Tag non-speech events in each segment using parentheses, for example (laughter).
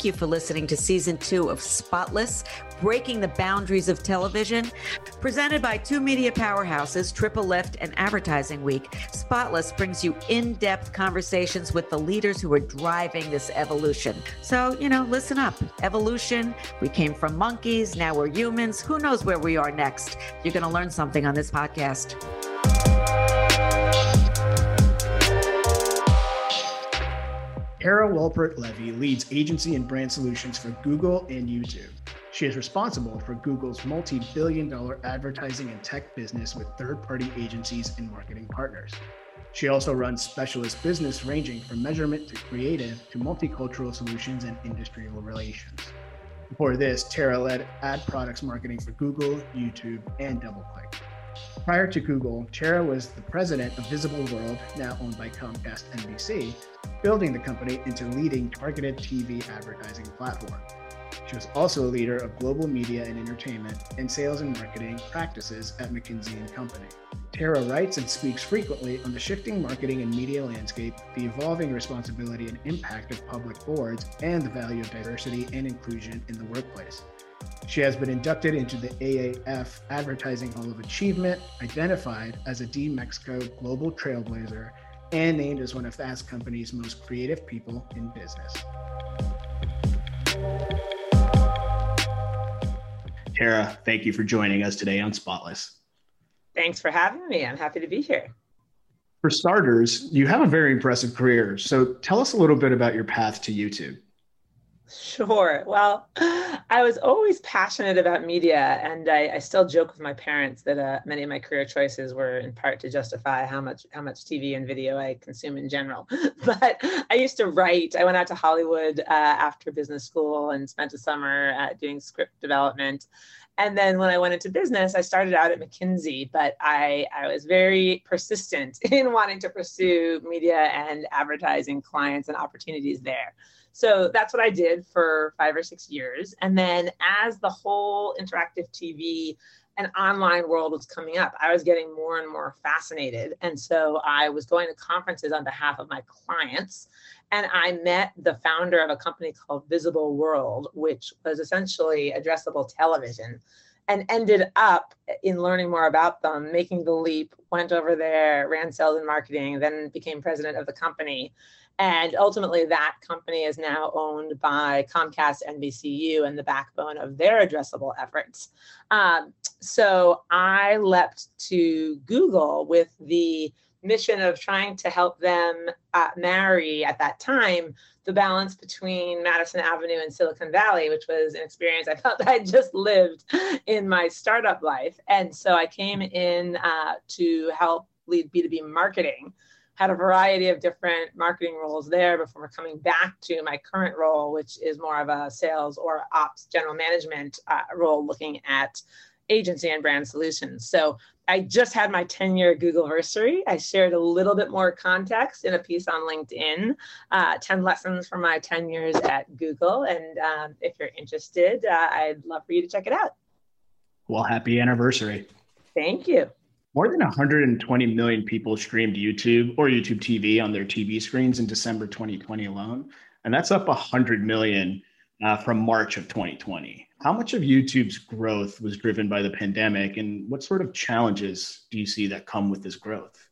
thank you for listening to season two of Spotless Breaking the Boundaries of Television. Presented by two media powerhouses, TripleLift and Advertising Week, Spotless brings you in depth conversations with the leaders who are driving this evolution. So, you know, listen up. Evolution, we came from monkeys, now we're humans. Who knows where we are next? You're going to learn something on this podcast. Tara Walpert Levy leads agency and brand solutions for Google and YouTube. She is responsible for Google's multi billion dollar advertising and tech business with third party agencies and marketing partners. She also runs specialist business ranging from measurement to creative to multicultural solutions and industrial relations. Before this, Tara led ad products marketing for Google, YouTube, and DoubleClick. Prior to Google, Tara was the president of Visible World, now owned by Comcast NBC, building the company into leading targeted TV advertising platform. She was also a leader of global media and entertainment and sales and marketing practices at McKinsey and Company. Tara writes and speaks frequently on the shifting marketing and media landscape, the evolving responsibility and impact of public boards, and the value of diversity and inclusion in the workplace. She has been inducted into the AAF Advertising Hall of Achievement, identified as a DMEXCO Global Trailblazer, and named as one of Fast Company's most creative people in business. Tara, thank you for joining us today on Spotless. Thanks for having me. I'm happy to be here. For starters, you have a very impressive career. So tell us a little bit about your path to YouTube. Sure. Well, I was always passionate about media, and I, I still joke with my parents that uh, many of my career choices were in part to justify how much how much TV and video I consume in general. (laughs) but I used to write. I went out to Hollywood uh, after business school and spent a summer uh, doing script development. And then when I went into business, I started out at McKinsey, but I, I was very persistent (laughs) in wanting to pursue media and advertising clients and opportunities there. So that's what I did for five or six years. And then as the whole interactive TV and online world was coming up, I was getting more and more fascinated. And so I was going to conferences on behalf of my clients. And I met the founder of a company called Visible World, which was essentially addressable television and ended up in learning more about them, making the leap, went over there, ran sales and marketing, then became president of the company. And ultimately, that company is now owned by Comcast NBCU and the backbone of their addressable efforts. Um, so I leapt to Google with the mission of trying to help them uh, marry at that time the balance between Madison Avenue and Silicon Valley, which was an experience I (laughs) felt I just lived in my startup life. And so I came in uh, to help lead B2B marketing had a variety of different marketing roles there before coming back to my current role, which is more of a sales or ops general management uh, role looking at agency and brand solutions. So I just had my 10 year Google anniversary. I shared a little bit more context in a piece on LinkedIn, uh, 10 lessons from my 10 years at Google. And um, if you're interested, uh, I'd love for you to check it out. Well, happy anniversary. Thank you. More than 120 million people streamed YouTube or YouTube TV on their TV screens in December 2020 alone. And that's up 100 million uh, from March of 2020. How much of YouTube's growth was driven by the pandemic, and what sort of challenges do you see that come with this growth?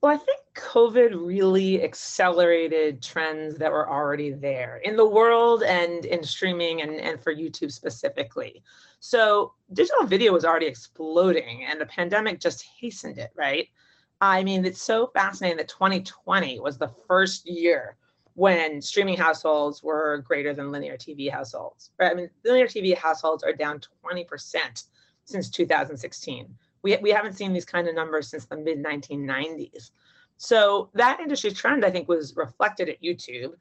Well, I think COVID really accelerated trends that were already there in the world and in streaming and, and for YouTube specifically. So digital video was already exploding and the pandemic just hastened it, right? I mean, it's so fascinating that 2020 was the first year when streaming households were greater than linear TV households. Right? I mean, linear TV households are down 20% since 2016. We, we haven't seen these kind of numbers since the mid 1990s. So that industry trend, I think, was reflected at YouTube.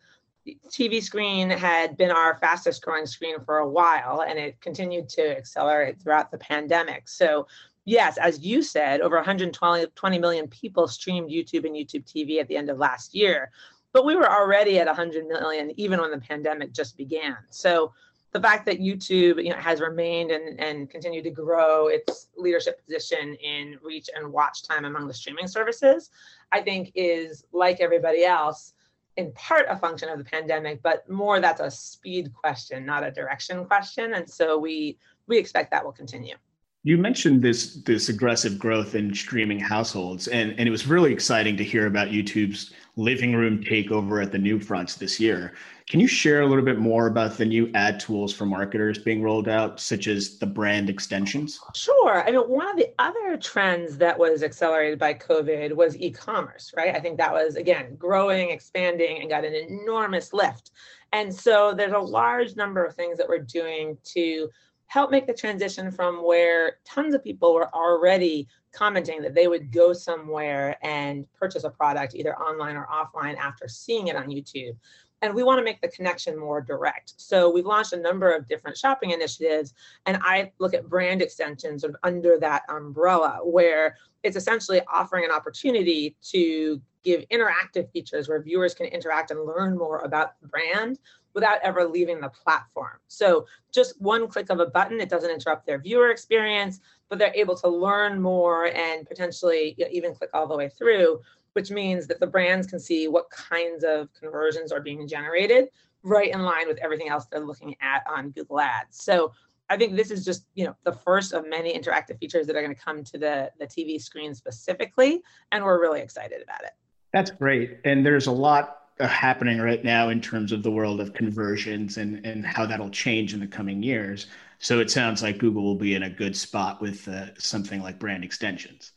TV screen had been our fastest growing screen for a while, and it continued to accelerate throughout the pandemic. So, yes, as you said, over 120 20 million people streamed YouTube and YouTube TV at the end of last year, but we were already at 100 million even when the pandemic just began. So, the fact that YouTube you know, has remained and, and continued to grow its leadership position in reach and watch time among the streaming services, I think is like everybody else in part a function of the pandemic, but more that's a speed question, not a direction question. And so we we expect that will continue. You mentioned this this aggressive growth in streaming households, and, and it was really exciting to hear about YouTube's living room takeover at the NewFronts this year. Can you share a little bit more about the new ad tools for marketers being rolled out, such as the brand extensions? Sure. I mean, one of the other trends that was accelerated by COVID was e commerce, right? I think that was, again, growing, expanding, and got an enormous lift. And so there's a large number of things that we're doing to help make the transition from where tons of people were already commenting that they would mm-hmm. go somewhere and purchase a product either online or offline after seeing it on YouTube. And we want to make the connection more direct. So we've launched a number of different shopping initiatives, and I look at brand extensions sort of under that umbrella, where it's essentially offering an opportunity to give interactive features where viewers can interact and learn more about the brand without ever leaving the platform. So just one click of a button, it doesn't interrupt their viewer experience, but they're able to learn more and potentially even click all the way through, which means that the brands can see what kinds of conversions are being generated right in line with everything else they're looking at on Google Ads. So I think this is just, you know, the first of many interactive features that are going to come to the, the TV screen specifically, and we're really excited about it. That's great. And there's a lot happening right now in terms of the world of conversions and, and how that'll change in the coming years. So it sounds like Google will be in a good spot with uh, something like brand extensions.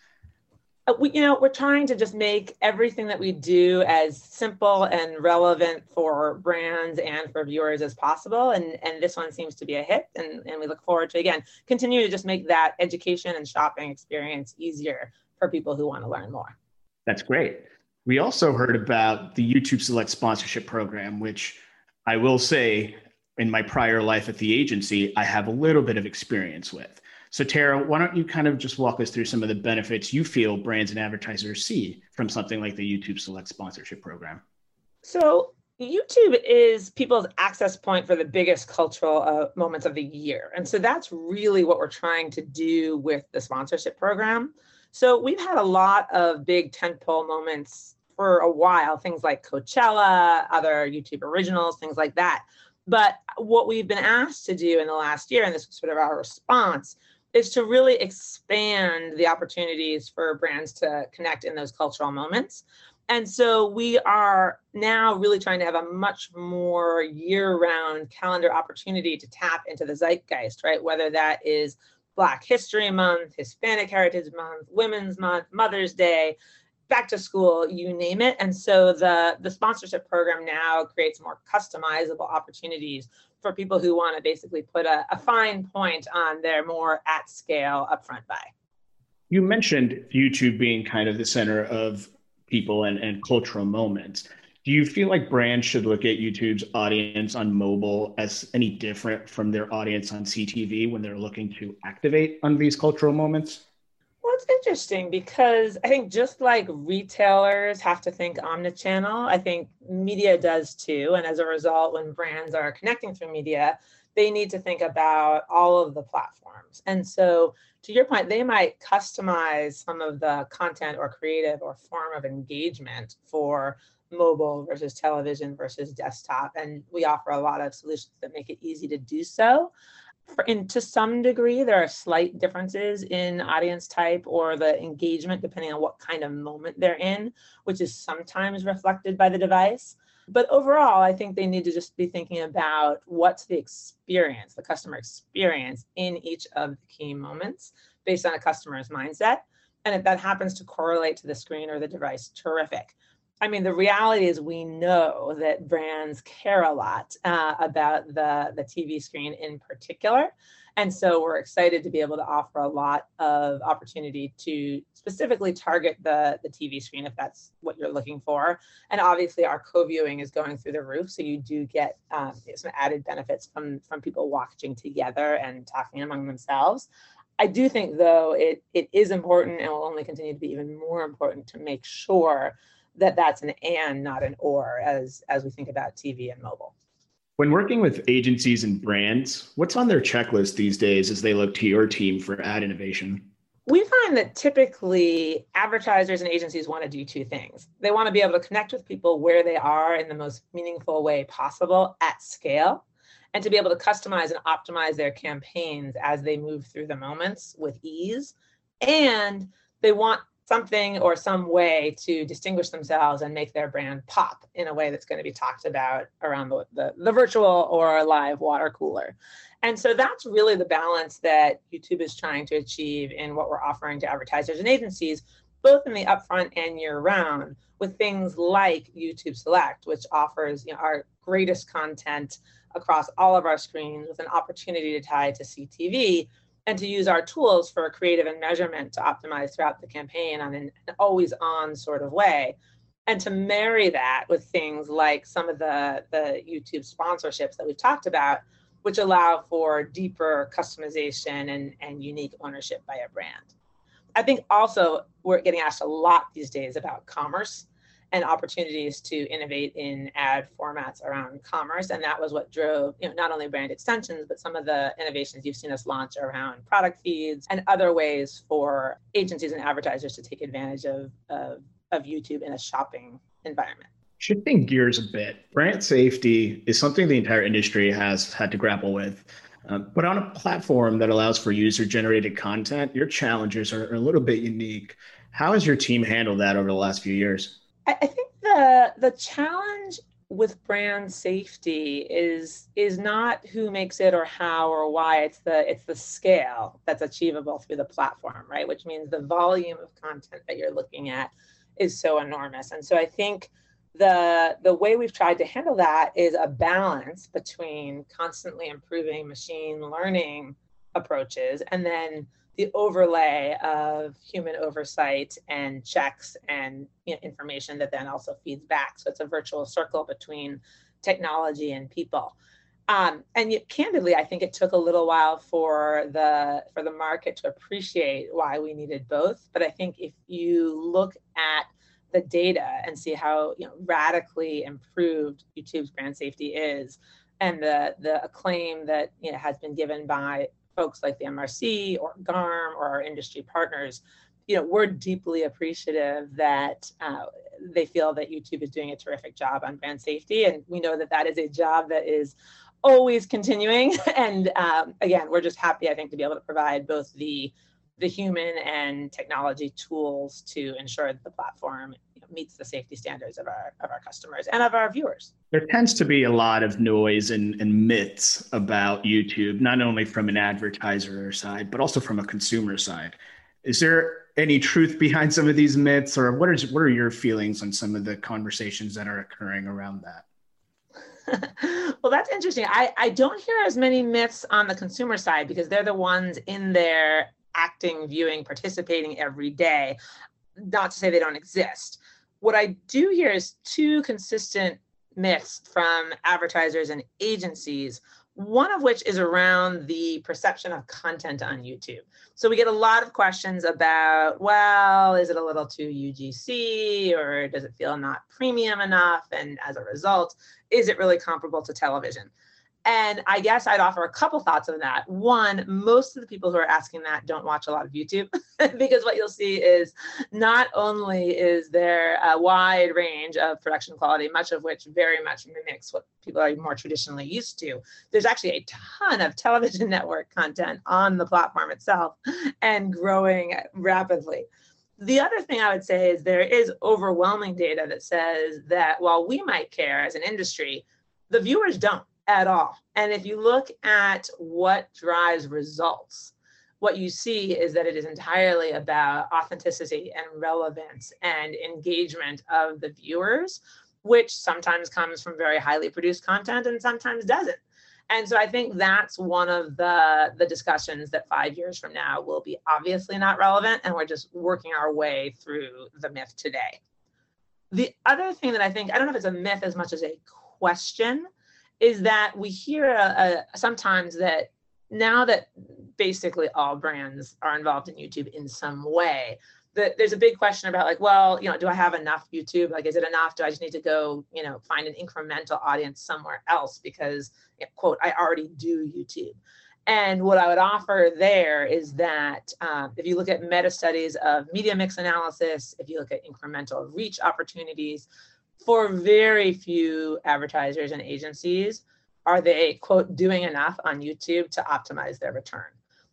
Uh, we, you know, we're trying to just make everything that we do as simple and relevant for brands and for viewers as possible. And, and this one seems to be a hit. And, and we look forward to, again, continue to just make that education and shopping experience easier for people who want to learn more. That's great. We also heard about the YouTube Select sponsorship program, which I will say in my prior life at the agency, I have a little bit of experience with. So, Tara, why don't you kind of just walk us through some of the benefits you feel brands and advertisers see from something like the YouTube Select sponsorship program? So, YouTube is people's access point for the biggest cultural uh, moments of the year. And so that's really what we're trying to do with the sponsorship program. So we've had a lot of big tentpole moments for a while, things like Coachella, other YouTube originals, things like that. But what we've been asked to do in the last year, and this was sort of our response, is to really expand the opportunities for brands to connect in those cultural moments. And so we are now really trying to have a much more year round calendar opportunity to tap into the zeitgeist, right? Whether that is Black History Month, Hispanic Heritage Month, Women's Month, Mother's Day, back to school, you name it. And so the, the sponsorship program now creates more customizable opportunities for people who want to basically put a, a fine point on their more at scale upfront buy. You mentioned YouTube being kind of the center of people and, and cultural moments. Do you feel like brands should look at YouTube's audience on mobile as any different from their audience on CTV when they're looking to activate on these cultural moments? It's interesting because I think just like retailers have to think omnichannel, I think media does too. And as a result, when brands are connecting through media, they need to think about all of the platforms. And so, to your point, they might customize some of the content or creative or form of engagement for mobile versus television versus desktop. And we offer a lot of solutions that make it easy to do so in to some degree, there are slight differences in audience type or the engagement depending on what kind of moment they're in, which is sometimes reflected by the device. But overall, I think they need to just be thinking about what's the experience, the customer experience in each of the key moments based on a customer's mindset. And if that happens to correlate to the screen or the device, terrific. I mean, the reality is we know that brands care a lot uh, about the, the TV screen in particular. And so we're excited to be able to offer a lot of opportunity to specifically target the, the TV screen if that's what you're looking for. And obviously our co-viewing is going through the roof. So you do get um, some added benefits from, from people watching together and talking among themselves. I do think though it, it is important and will only continue to be even more important to make sure that that's an and not an or as as we think about tv and mobile when working with agencies and brands what's on their checklist these days as they look to your team for ad innovation we find that typically advertisers and agencies want to do two things. They want to be able to connect with people where they are in the most meaningful way possible at scale, and to be able to customize and optimize their campaigns as they move through the moments with ease. And they want something or some way to distinguish themselves and make their brand pop in a way that's going to be talked about around the, the, the virtual or live water cooler. And so that's really the balance that YouTube is trying to achieve in what we're offering to advertisers and agencies, both in the upfront and year round, with things like YouTube Select, which offers you know, our greatest content across all of our screens with an opportunity to tie to CTV and to use our tools for creative and measurement to optimize throughout the campaign on an, always on sort of way. And to marry that with things like some of the, the youtube sponsorships that we've talked about which allow for deeper customization and, and unique ownership by a brand. I think also we're getting asked a lot these days about commerce and opportunities to innovate in ad formats around commerce. And that was what drove, you know, not only brand extensions, but some of the innovations you've seen us launch around product feeds and other ways for agencies and advertisers to take advantage of, of, of YouTube in a shopping environment. Shifting gears a bit, brand safety is something the entire industry has had to grapple with. Um, but on a platform that allows for user generated content, your challenges are, are a little bit unique. How has your team handled that over the last few years? I, I think the the challenge with brand safety is is not who makes it or how or why. It's the it's the scale that's achievable through the platform right? Which means the volume of content that you're looking at is so enormous. And so i think the the way we've tried to handle that is a balance between constantly improving machine learning approaches and then the overlay of human oversight and checks and you know, information that then also feeds back. So it's a virtual circle between technology and people. Um, and yet, candidly, I think it took a little while for the for the market to appreciate why we needed both. But I think if you look at the data and see how you know radically improved YouTube's brand safety is, and the the acclaim that you know has been given by folks like the MRC or GARM or our industry partners, you know, we're deeply appreciative that uh, they feel that YouTube is doing a terrific job on brand safety. And we know that that is a job that is always continuing. (laughs) And um, again, we're just happy, I think, to be able to provide both the the human and technology tools to ensure that the platform meets the safety standards of our of our customers and of our viewers. There tends to be a lot of noise and, and myths about YouTube, not only from an advertiser side, but also from a consumer side. Is there any truth behind some of these myths, or what is what are your feelings on some of the conversations that are occurring around that? (laughs) well, that's interesting. I, I don't hear as many myths on the consumer side because they're the ones in there acting, viewing, participating every day. Not to say they don't exist what I do hear is two consistent myths from advertisers and agencies, one of which is around the perception of content on YouTube. So we get a lot of questions about, well, is it a little too UGC or does it feel not premium enough? And as a result, is it really comparable to television? And I guess I'd offer a couple thoughts on that. One, most of the people who are asking that don't watch a lot of YouTube (laughs) because what you'll see is not only is there a wide range of production quality, much of which very much mimics what people are more traditionally used to, there's actually a ton of television (laughs) network content on the platform itself and growing rapidly. The other thing I would say is there is overwhelming data that says that while we might care as an industry, the viewers don't at all. And if you look at what drives results, what you see is that it is entirely about authenticity and relevance and engagement of the viewers, which sometimes comes from very highly produced content and sometimes doesn't. And so I think that's one of the the discussions that 5 years from now will be obviously not relevant and we're just working our way through the myth today. The other thing that I think I don't know if it's a myth as much as a question is that we hear uh, sometimes that now that basically all brands are involved in YouTube in some way, that there's a big question about like, well, you know, do I have enough YouTube? Like, is it enough? Do I just need to go, you know, find an incremental audience somewhere else because, quote, I already do YouTube. And what I would offer there is that um, if you look at meta studies of media mix analysis, if you look at incremental reach opportunities, for very few advertisers and agencies are they, quote, doing enough on YouTube to optimize their return.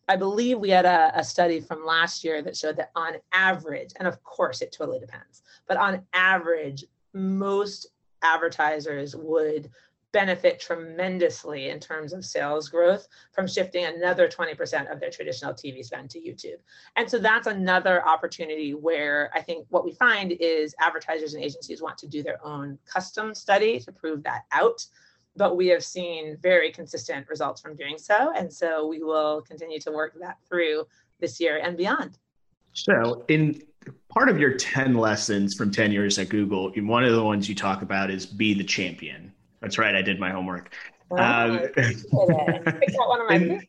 I believe we had a, a, study from last year that showed that on average, and of course it totally depends, but on average, most advertisers would benefit tremendously in terms of sales growth from shifting another 20% of their traditional TV spend to YouTube. And so that's another opportunity where I think what we find is advertisers and agencies want to do their own custom study to prove that out. But we have seen very consistent results from doing so. And so we will continue to work that through this year and beyond. So, in part of your 10 lessons from 10 years at Google, one of the ones you talk about is be the champion. That's right. I did my homework. um, (laughs) and,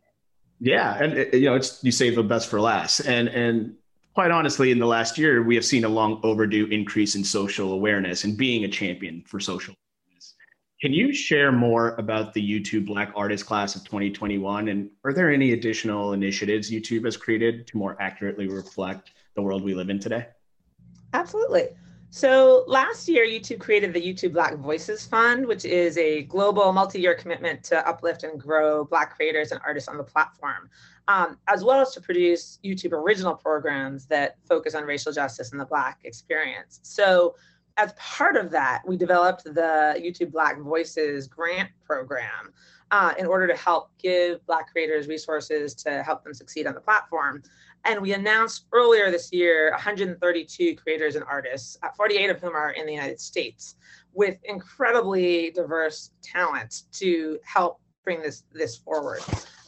yeah, and uh, you know, it's you save the best for last. And and quite honestly, in the last year, we have seen a long overdue increase in social awareness and being a champion for social awareness. Can you share more about the YouTube Black Artist Class of 2021? And are there any additional initiatives YouTube has created to more accurately reflect the world we live in today? Absolutely. So last year, YouTube created the YouTube Black Voices Fund, which is a global multi-year commitment to uplift and grow Black creators and artists on the platform, um, as well as to produce YouTube original programs that focus on racial justice and the Black experience. So as part of that, we developed the YouTube Black Voices grant program uh, in order to help give Black creators resources to help them succeed on the platform. And we announced earlier this year 132 creators and artists, uh, 48 of whom are in the United States, with incredibly diverse talent to help bring this this forward.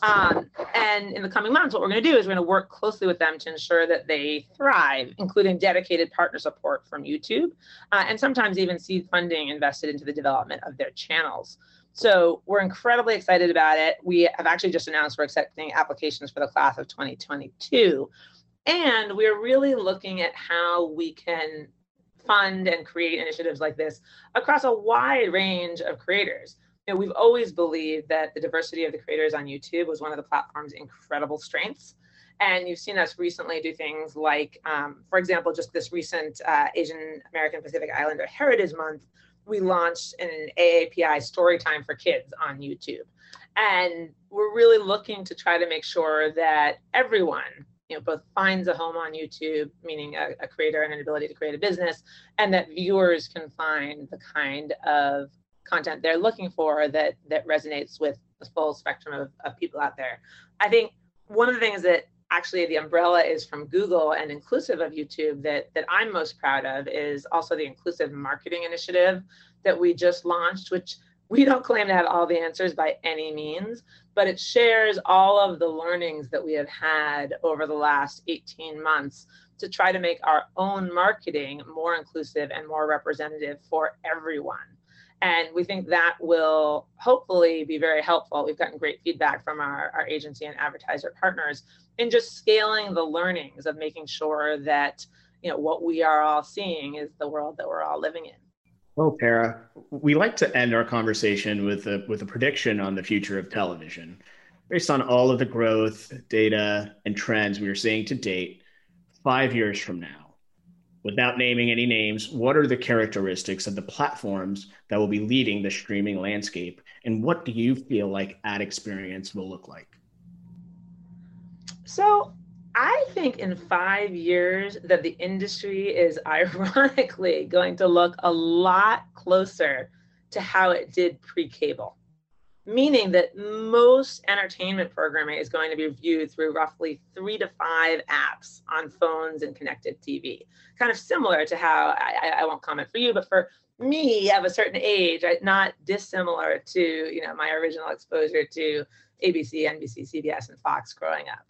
Um, and in the coming months, what we're going to do is we're going to work closely with them to ensure that they thrive, including dedicated partner support from YouTube, uh, and sometimes even seed funding invested into the development of their channels. So we're incredibly excited about it. We have actually just announced we're accepting applications for the class of 2022. And we're really looking at how we can fund and create initiatives like this across a wide range of creators. You know, we've always believed that the diversity of the creators on YouTube was one of the platform's incredible strengths. And you've seen us recently do things like, um, for example, just this recent uh, Asian American Pacific Islander Heritage Month, we launched an AAPI story time for kids on YouTube. And we're really looking to try to make sure that everyone, you know, both finds a home on YouTube, meaning a, a creator and an ability to create a business, and that viewers can find the kind of content they're looking for that that resonates with the full spectrum of, of people out there. I think one of the things that actually the umbrella is from Google and inclusive of YouTube that that I'm most proud of is also the inclusive marketing initiative that we just launched, which we don't claim to have all the answers by any means, but it shares all of the learnings that we have had over the last 18 months to try to make our own marketing more inclusive and more representative for everyone. And we think that will hopefully be very helpful. We've gotten great feedback from our, our agency and advertiser partners in just scaling the learnings of making sure that you know what we are all seeing is the world that we're all living in. Well, Tara, we like to end our conversation with a with a prediction on the future of television. Based on all of the growth, data, and trends we are seeing to date, five years from now, without naming any names, what are the characteristics of the platforms that will be leading the streaming landscape? And what do you feel like ad experience will look like? So, I think in five years that the industry is (laughs) ironically going to look a lot closer to how it did pre cable meaning that most entertainment programming is going to be viewed through roughly three to five apps on phones and connected TV. Kind of similar to how I, I won't comment for you, but for me of a certain age, not dissimilar to you know my original exposure to ABC, NBC, CBS, and Fox growing up.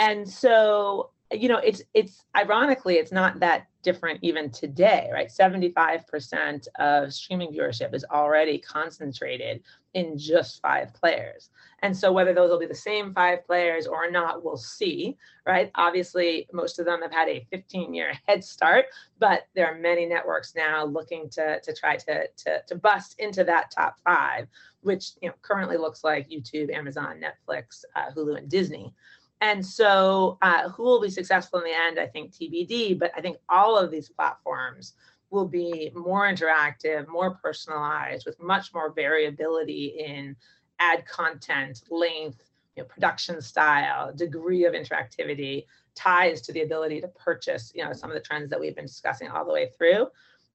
And so you know it's it's ironically it's not that different even today right 75% of streaming viewership is already concentrated in just five players. And so whether those will be the same five players or not, we'll see, right? Obviously, most of them have had a 15 year (laughs) head start, but there are many networks now looking to, to try to, to, to bust into that top five, which you know currently looks like YouTube, Amazon, Netflix, uh, Hulu, and Disney. And so, uh, who will be successful in the end? I think TBD, but I think all of these platforms will be more interactive, more personalized, with much more variability in ad content, length, you know, production style, degree of interactivity, ties to the ability to purchase, you know, some of the trends that we've been discussing all the way through.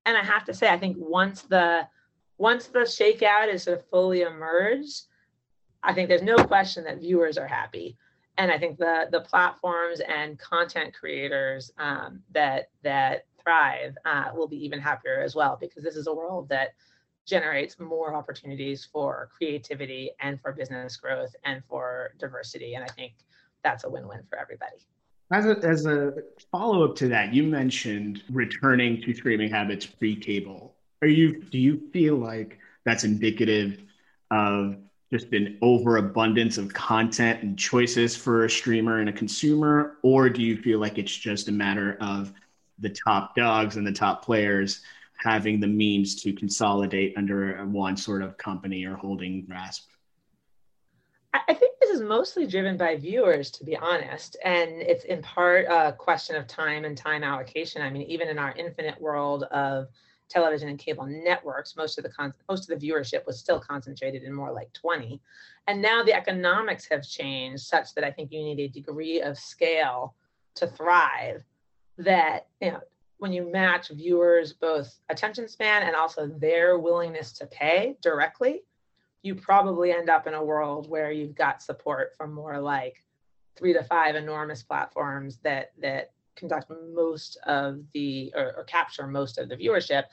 And I have to say, I think once the once the shakeout is sort of fully emerged, I think there's no question that viewers are happy. And I think the the platforms and content creators um, that that thrive uh, will be even happier as well because this is a world that generates more opportunities for creativity and for business growth and for diversity. And I think that's a win-win for everybody. As a, as a follow-up to that, you mentioned returning to streaming habits pre-cable. Are you do you feel like that's indicative of just an overabundance of content and choices for a streamer and a consumer, or do you feel like it's just a matter of the top dogs and the top players having the means to consolidate under one sort of company or holding grasp? I think this is mostly driven by viewers, to be honest. And it's in part a question of time and time allocation. I mean, even in our infinite world of television and cable networks, most of the con- most of the viewership was still concentrated in more like 20. And now the economics have changed such that I think you need a degree of scale to thrive that you know when you match viewers both attention span and also their willingness to pay directly you probably end up in a world where you've got support from more like three to five enormous platforms that that conduct most of the or, or, capture most of the viewership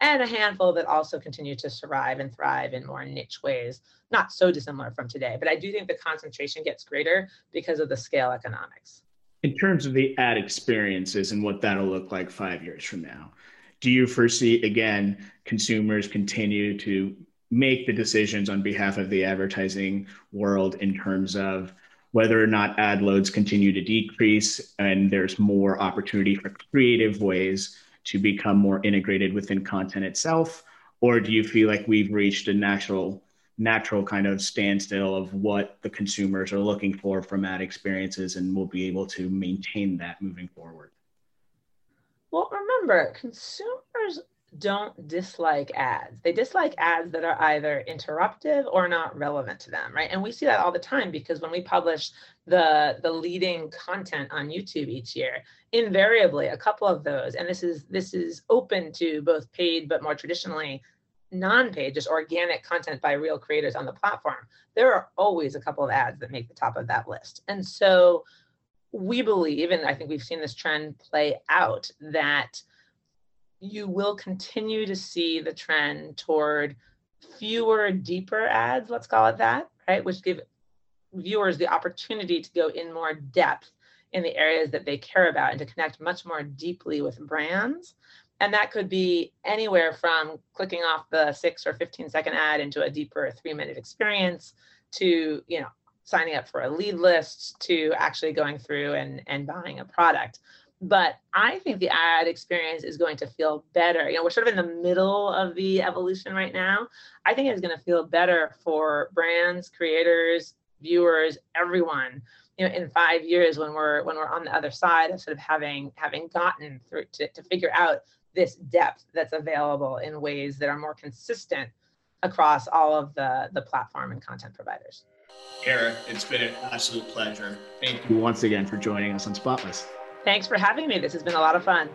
and a handful that also continue to survive and thrive in more niche ways not so dissimilar from today but i do think the concentration gets greater because of the scale economics. In terms of the ad experiences and what that'll look like five years from now, do you foresee again consumers continue to make the decisions on behalf of the advertising world in terms of whether or not ad loads continue to decrease and there's more opportunity for creative ways to become more integrated within content itself? Or do you feel like we've reached a natural natural kind of standstill of what the consumers are looking for from ad experiences and we'll be able to maintain that moving forward well remember consumers don't dislike ads they dislike ads that are either interruptive or not relevant to them right and we see that all the time because when we publish the the leading content on youtube each year invariably a couple of those and this is this is open to both paid but more traditionally non-paid, just organic content by real creators on the platform, there are always a couple of ads that make the top of that list. And so we believe, and I think we've seen this trend play out, that you will continue to see the trend toward fewer, deeper ads, let's call it that, right? Which give viewers the opportunity to go in more depth in the areas that they care about and to connect much more deeply with brands and that could be anywhere from clicking off the six or 15 second ad into a deeper three minute experience to, you know, signing up for a lead list to actually going through and, and buying a product. But I think the ad experience is going to feel better. You know, we're sort of in the middle of the evolution right now. I think it's going to feel better for brands, creators, viewers, everyone you know in five years when we're when we're on the other side of sort of having having gotten through to, to figure out this depth that's available in ways that are more consistent across all of the, the platform and content providers. Eric, it's been an absolute pleasure. Thank you once again for joining us on Spotless. Thanks for having me. This has been a lot of fun.